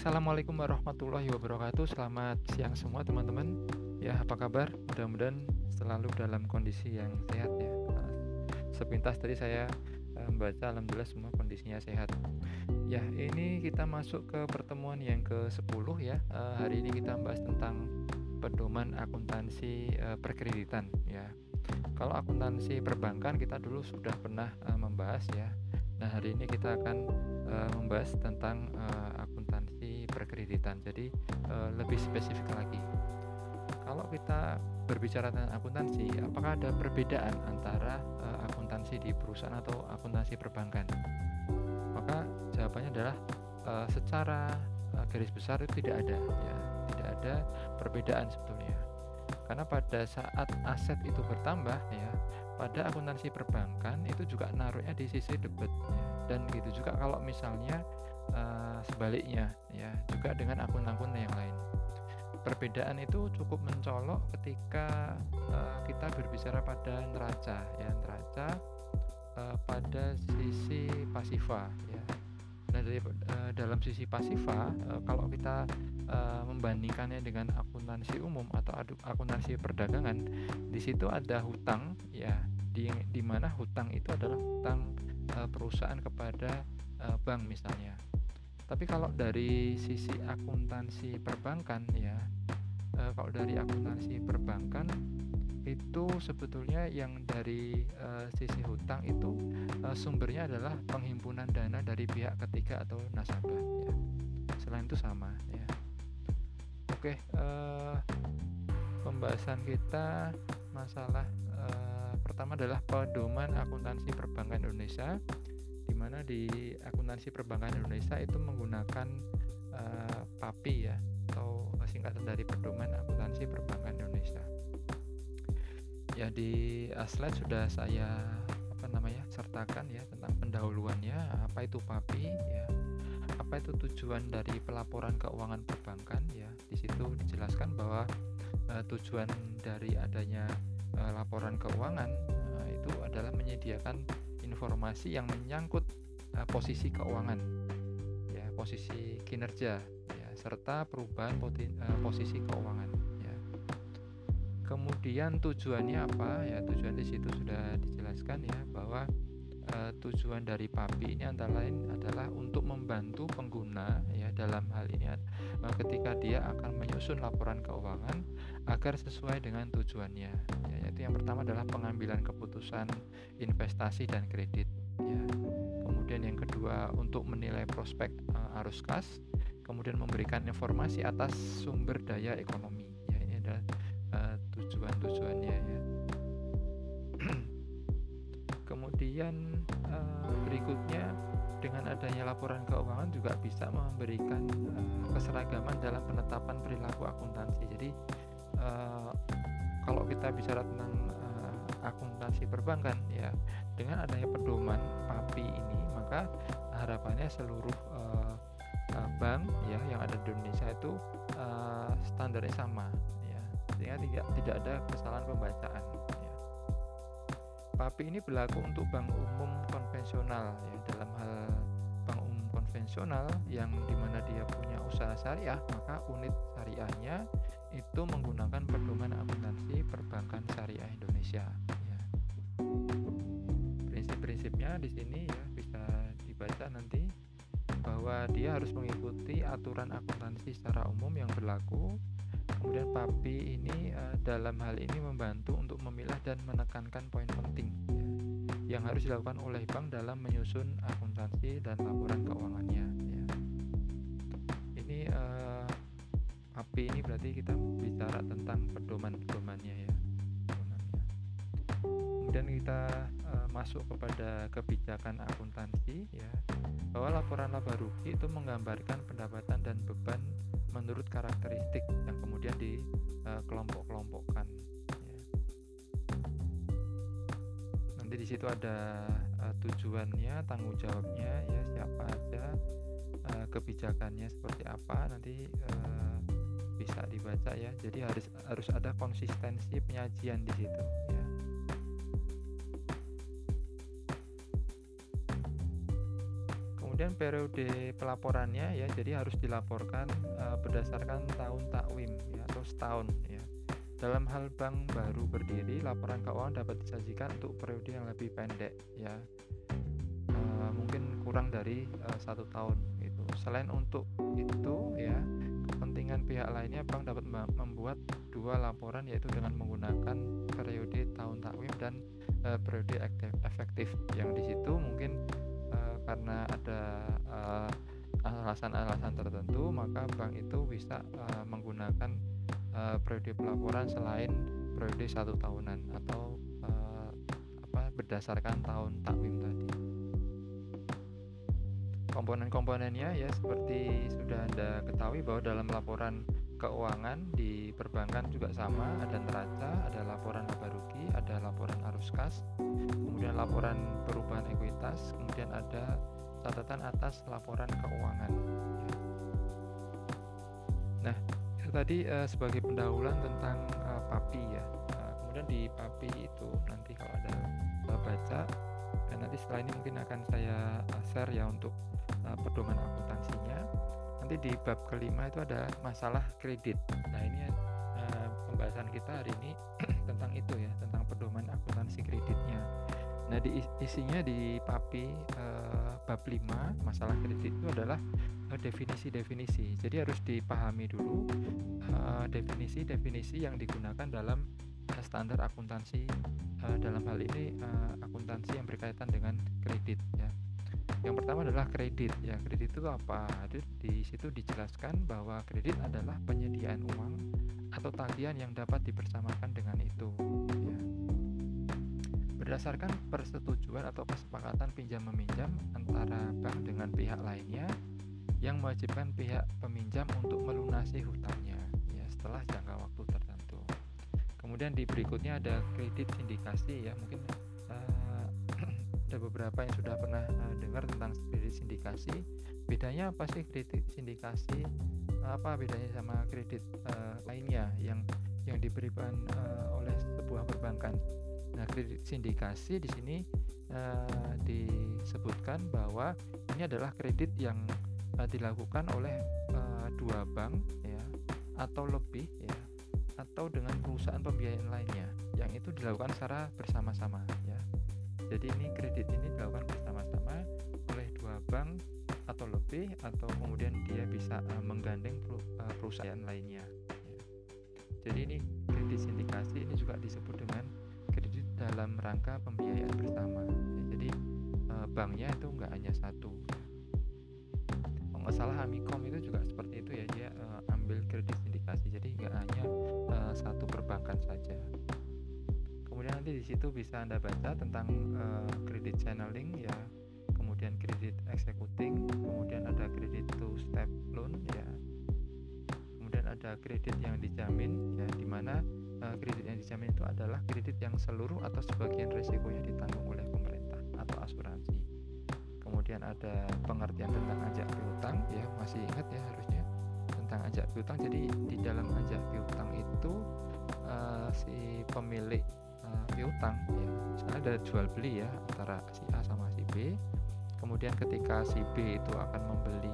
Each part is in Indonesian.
Assalamualaikum warahmatullahi wabarakatuh. Selamat siang semua teman-teman. Ya, apa kabar? Mudah-mudahan selalu dalam kondisi yang sehat ya. Nah, sepintas tadi saya eh, membaca alhamdulillah semua kondisinya sehat. Ya, ini kita masuk ke pertemuan yang ke-10 ya. Eh, hari ini kita membahas tentang pedoman akuntansi eh, perkreditan ya. Kalau akuntansi perbankan kita dulu sudah pernah membahas ya. Nah, hari ini kita akan membahas tentang perkreditan. Jadi uh, lebih spesifik lagi. Kalau kita berbicara tentang akuntansi, apakah ada perbedaan antara uh, akuntansi di perusahaan atau akuntansi perbankan? Maka jawabannya adalah uh, secara uh, garis besar itu tidak ada, ya, tidak ada perbedaan sebetulnya. Karena pada saat aset itu bertambah, ya, pada akuntansi perbankan itu juga naruhnya di sisi debit, ya. dan gitu juga kalau misalnya uh, sebaliknya ya juga dengan akun-akun yang lain. Perbedaan itu cukup mencolok ketika uh, kita berbicara pada neraca ya neraca uh, pada sisi pasifa ya. Nah dari uh, dalam sisi pasifa uh, kalau kita uh, membandingkannya dengan akuntansi umum atau akuntansi perdagangan di situ ada hutang ya di di mana hutang itu adalah hutang uh, perusahaan kepada uh, bank misalnya tapi kalau dari sisi akuntansi perbankan ya e, kalau dari akuntansi perbankan itu sebetulnya yang dari e, sisi hutang itu e, sumbernya adalah penghimpunan dana dari pihak ketiga atau nasabah ya. Selain itu sama ya. Oke e, pembahasan kita masalah e, pertama adalah pedoman akuntansi perbankan Indonesia di mana di akuntansi perbankan Indonesia itu menggunakan uh, PAPI ya atau singkatan dari pedoman akuntansi perbankan Indonesia. Ya di uh, slide sudah saya apa namanya sertakan ya tentang pendahuluannya. Apa itu PAPI ya? Apa itu tujuan dari pelaporan keuangan perbankan ya? Di situ dijelaskan bahwa uh, tujuan dari adanya uh, laporan keuangan uh, itu adalah menyediakan informasi yang menyangkut uh, posisi keuangan ya posisi kinerja ya serta perubahan uh, posisi keuangan ya. Kemudian tujuannya apa? Ya tujuan di situ sudah dijelaskan ya bahwa uh, tujuan dari PAPI ini antara lain adalah untuk membantu pengguna ya dalam hal ini uh, ketika dia akan menyusun laporan keuangan agar sesuai dengan tujuannya. Ya, yaitu yang pertama adalah pengambilan keputusan investasi dan kredit ya. Kemudian yang kedua untuk menilai prospek uh, arus kas kemudian memberikan informasi atas sumber daya ekonomi. Ya ini adalah uh, tujuan-tujuannya ya kemudian uh, berikutnya dengan adanya laporan keuangan juga bisa memberikan uh, keseragaman dalam penetapan perilaku akuntansi jadi uh, kalau kita bicara tentang uh, akuntansi perbankan ya dengan adanya pedoman PAPI ini maka harapannya seluruh uh, uh, bank ya yang ada di Indonesia itu uh, standarnya sama ya sehingga tidak tidak ada kesalahan pembacaan. PAPI ini berlaku untuk bank umum konvensional ya dalam hal bank umum konvensional yang di mana dia punya usaha syariah maka unit syariahnya itu menggunakan pedoman akuntansi perbankan syariah Indonesia. Ya. Prinsip-prinsipnya di sini ya bisa dibaca nanti bahwa dia harus mengikuti aturan akuntansi secara umum yang berlaku. Kemudian PAPI ini uh, dalam hal ini membantu untuk memilah dan menekankan poin penting ya, yang harus dilakukan oleh bank dalam menyusun akuntansi dan laporan keuangannya. Ya. Ini uh, API ini berarti kita bicara tentang pedoman-pedomannya ya kemudian kita uh, masuk kepada kebijakan akuntansi ya bahwa laporan laba rugi itu menggambarkan pendapatan dan beban menurut karakteristik yang situ ada uh, tujuannya tanggung jawabnya ya siapa aja uh, kebijakannya seperti apa nanti uh, bisa dibaca ya. Jadi harus harus ada konsistensi penyajian di situ ya. Kemudian periode pelaporannya ya jadi harus dilaporkan uh, berdasarkan tahun takwim ya atau setahun ya dalam hal bank baru berdiri laporan keuangan dapat disajikan untuk periode yang lebih pendek ya. Uh, mungkin kurang dari uh, satu tahun itu selain untuk itu ya kepentingan pihak lainnya bank dapat membuat dua laporan yaitu dengan menggunakan periode tahun takwim dan uh, periode efektif. Yang di situ mungkin karena ada alasan-alasan uh, tertentu maka bank itu bisa uh, menggunakan uh, periode pelaporan selain periode satu tahunan atau uh, apa berdasarkan tahun takwim tadi komponen-komponennya ya seperti sudah anda ketahui bahwa dalam laporan keuangan di perbankan juga sama ada neraca ada laporan laba rugi ada laporan arus kas kemudian laporan perubahan ekuitas, kemudian ada catatan atas laporan keuangan. Nah, tadi uh, sebagai pendahuluan tentang uh, PAPI ya. Uh, kemudian di PAPI itu nanti kalau ada uh, baca dan nanti setelah ini mungkin akan saya share ya untuk uh, pedoman akuntansinya. Nanti di bab kelima itu ada masalah kredit. Nah, ini uh, pembahasan kita hari ini tentang itu ya, tentang pedoman akuntansi kreditnya. Nah, di isinya di PAPI uh, bab 5 masalah kredit itu adalah definisi-definisi. Jadi harus dipahami dulu definisi-definisi uh, yang digunakan dalam uh, standar akuntansi dalam hal ini akuntansi yang berkaitan dengan kredit ya. Yang pertama adalah kredit. Ya, kredit itu apa? Di, di situ dijelaskan bahwa kredit adalah penyediaan uang atau tagihan yang dapat dipersamakan dengan itu. Ya Berdasarkan persetujuan atau kesepakatan pinjam meminjam antara bank dengan pihak lainnya yang mewajibkan pihak peminjam untuk melunasi hutangnya ya setelah jangka waktu tertentu. Kemudian di berikutnya ada kredit sindikasi ya mungkin uh, ada beberapa yang sudah pernah uh, dengar tentang kredit sindikasi. Bedanya apa sih kredit sindikasi? Apa bedanya sama kredit uh, lainnya yang yang diberikan uh, oleh sebuah perbankan? Nah, kredit sindikasi di sini uh, disebutkan bahwa ini adalah kredit yang uh, dilakukan oleh uh, dua bank ya atau lebih ya atau dengan perusahaan pembiayaan lainnya yang itu dilakukan secara bersama-sama ya. Jadi ini kredit ini dilakukan bersama-sama oleh dua bank atau lebih atau kemudian dia bisa uh, menggandeng perusahaan lainnya. Ya. Jadi ini kredit sindikasi ini juga disebut dengan dalam rangka pembiayaan bersama ya, jadi e, banknya itu di situ bisa anda baca tentang e, kredit channeling ya kemudian kredit executing kemudian ada kredit two step loan ya kemudian ada kredit yang dijamin ya di mana uh, kredit yang dijamin itu adalah kredit yang seluruh atau sebagian risikonya ditanggung oleh pemerintah atau asuransi. Kemudian ada pengertian tentang ajak piutang ya masih ingat ya harusnya tentang ajak piutang. Jadi di dalam ajak piutang itu uh, si pemilik uh, piutang ya misalnya ada jual beli ya antara si A sama si B. Kemudian ketika si B itu akan membeli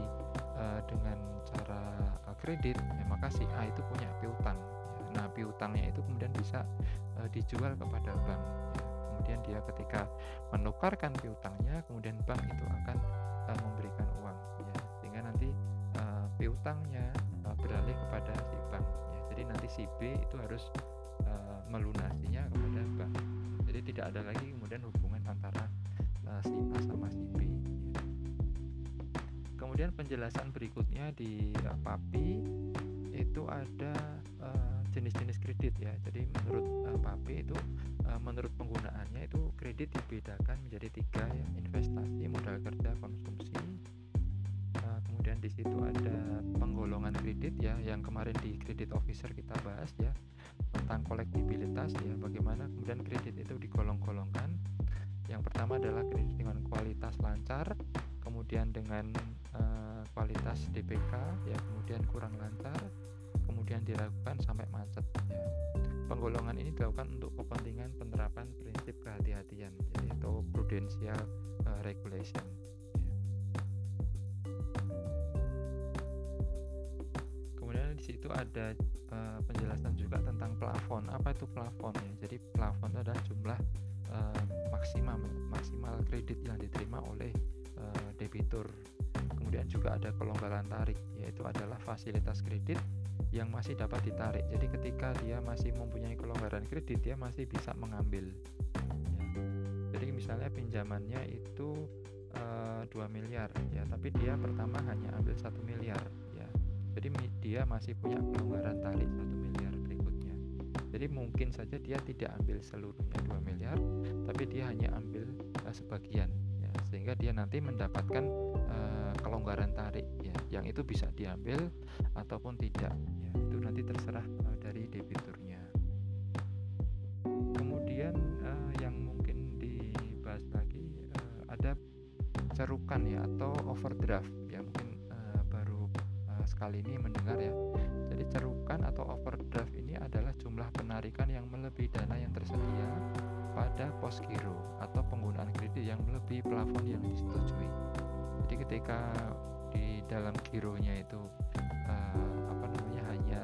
uh, dengan cara uh, kredit ya maka si A itu punya piutang nah piutangnya itu kemudian bisa e, dijual kepada bank. Kemudian dia ketika menukarkan piutangnya kemudian bank itu akan e, memberikan uang. Ya sehingga nanti e, piutangnya e, beralih kepada si bank. Ya jadi nanti si B itu harus melunasinya tidak ada lagi kemudian hubungan antara e, si A sama si B kemudian penjelasan berikutnya di uh, PAPI itu ada uh, jenis-jenis kredit ya. Jadi menurut uh, PAPI itu uh, menurut penggunaannya itu kredit dibedakan menjadi tiga ya, investasi, modal kerja, konsumsi. Di situ ada penggolongan kredit ya yang kemarin di kredit officer kita bahas ya tentang kolektibilitas ya bagaimana kemudian kredit itu digolong-golongkan. Yang pertama adalah kredit dengan kualitas lancar, kemudian dengan uh, kualitas DPK ya kemudian kurang lancar kemudian dilakukan sampai macet ya. penggolongan ini dilakukan untuk kepentingan penerapan prinsip kehati-hatian jadi atau prudential uh, regulation itu ada uh, penjelasan juga tentang plafon. Apa itu plafon ya? Jadi plafon itu adalah jumlah uh, maksimal maksimal kredit yang diterima oleh uh, debitur. Kemudian juga ada kelonggaran tarik, yaitu adalah fasilitas kredit yang masih dapat ditarik. Jadi ketika dia masih mempunyai kelonggaran kredit, dia masih bisa mengambil. Ya. Jadi misalnya pinjamannya itu uh, 2 miliar, ya, tapi dia pertama hanya ambil satu miliar jadi dia masih punya kelonggaran tarik satu miliar berikutnya. Jadi mungkin saja dia tidak ambil seluruhnya 2 miliar tapi dia hanya ambil uh, sebagian ya. Sehingga dia nanti mendapatkan uh, kelonggaran tarik ya. Yang itu bisa diambil ataupun tidak ya. Itu nanti terserah uh, dari debiturnya. Kemudian uh, yang mungkin dibahas lagi uh, ada cerukan ya atau overdraft ya. Mungkin kali ini mendengar ya. Jadi cerukan atau overdraft ini adalah jumlah penarikan yang melebihi dana yang tersedia pada pos giro atau penggunaan kredit yang melebihi plafon yang disetujui. Jadi ketika di dalam gironya itu uh, apa namanya hanya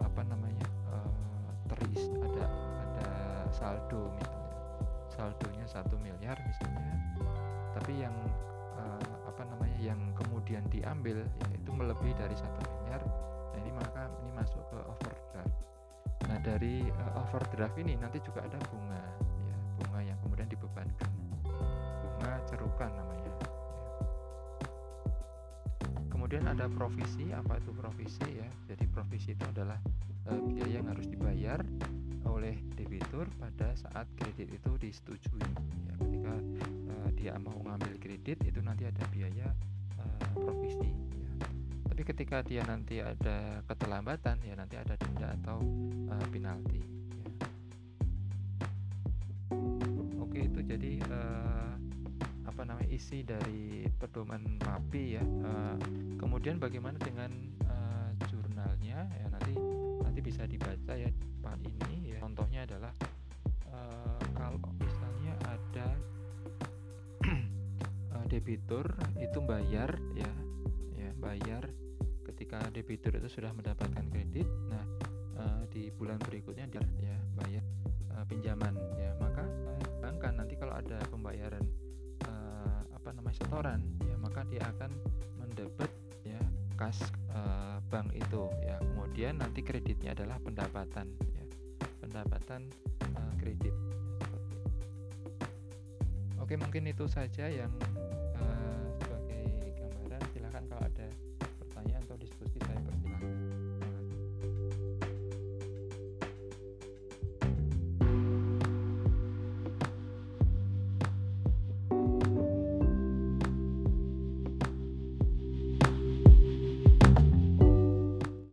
apa namanya uh, teris ada ada saldo misalnya saldonya satu miliar misalnya tapi yang uh, apa namanya yang kemudian diambil yaitu melebihi dari satu miliar nah ini maka ini masuk ke overdraft. Nah dari uh, overdraft ini nanti juga ada bunga ya bunga yang kemudian dibebankan. Bunga cerukan namanya ya. kemudian ada provisi apa itu provisi ya? Jadi provisi itu adalah uh, biaya yang harus dibayar oleh debitur pada saat kredit itu disetujui. Ya, ketika uh, dia mau ngambil kredit itu nanti ada biaya uh, provisi ya. tapi ketika dia nanti ada keterlambatan ya nanti ada denda atau uh, penalti ya. oke itu jadi uh, apa namanya isi dari pedoman MAPI ya uh, kemudian bagaimana dengan uh, jurnalnya ya nanti nanti bisa dibaca ya part ini ya contohnya adalah uh, kalau misalnya ada debitur itu bayar ya ya bayar ketika debitur itu sudah mendapatkan kredit. Nah uh, di bulan berikutnya dia ya bayar uh, pinjaman ya. Maka bayangkan nanti kalau ada pembayaran uh, apa namanya setoran ya maka dia akan mendebet ya kas uh, bank itu ya. Kemudian nanti kreditnya adalah pendapatan ya pendapatan uh, kredit. Oke mungkin itu saja yang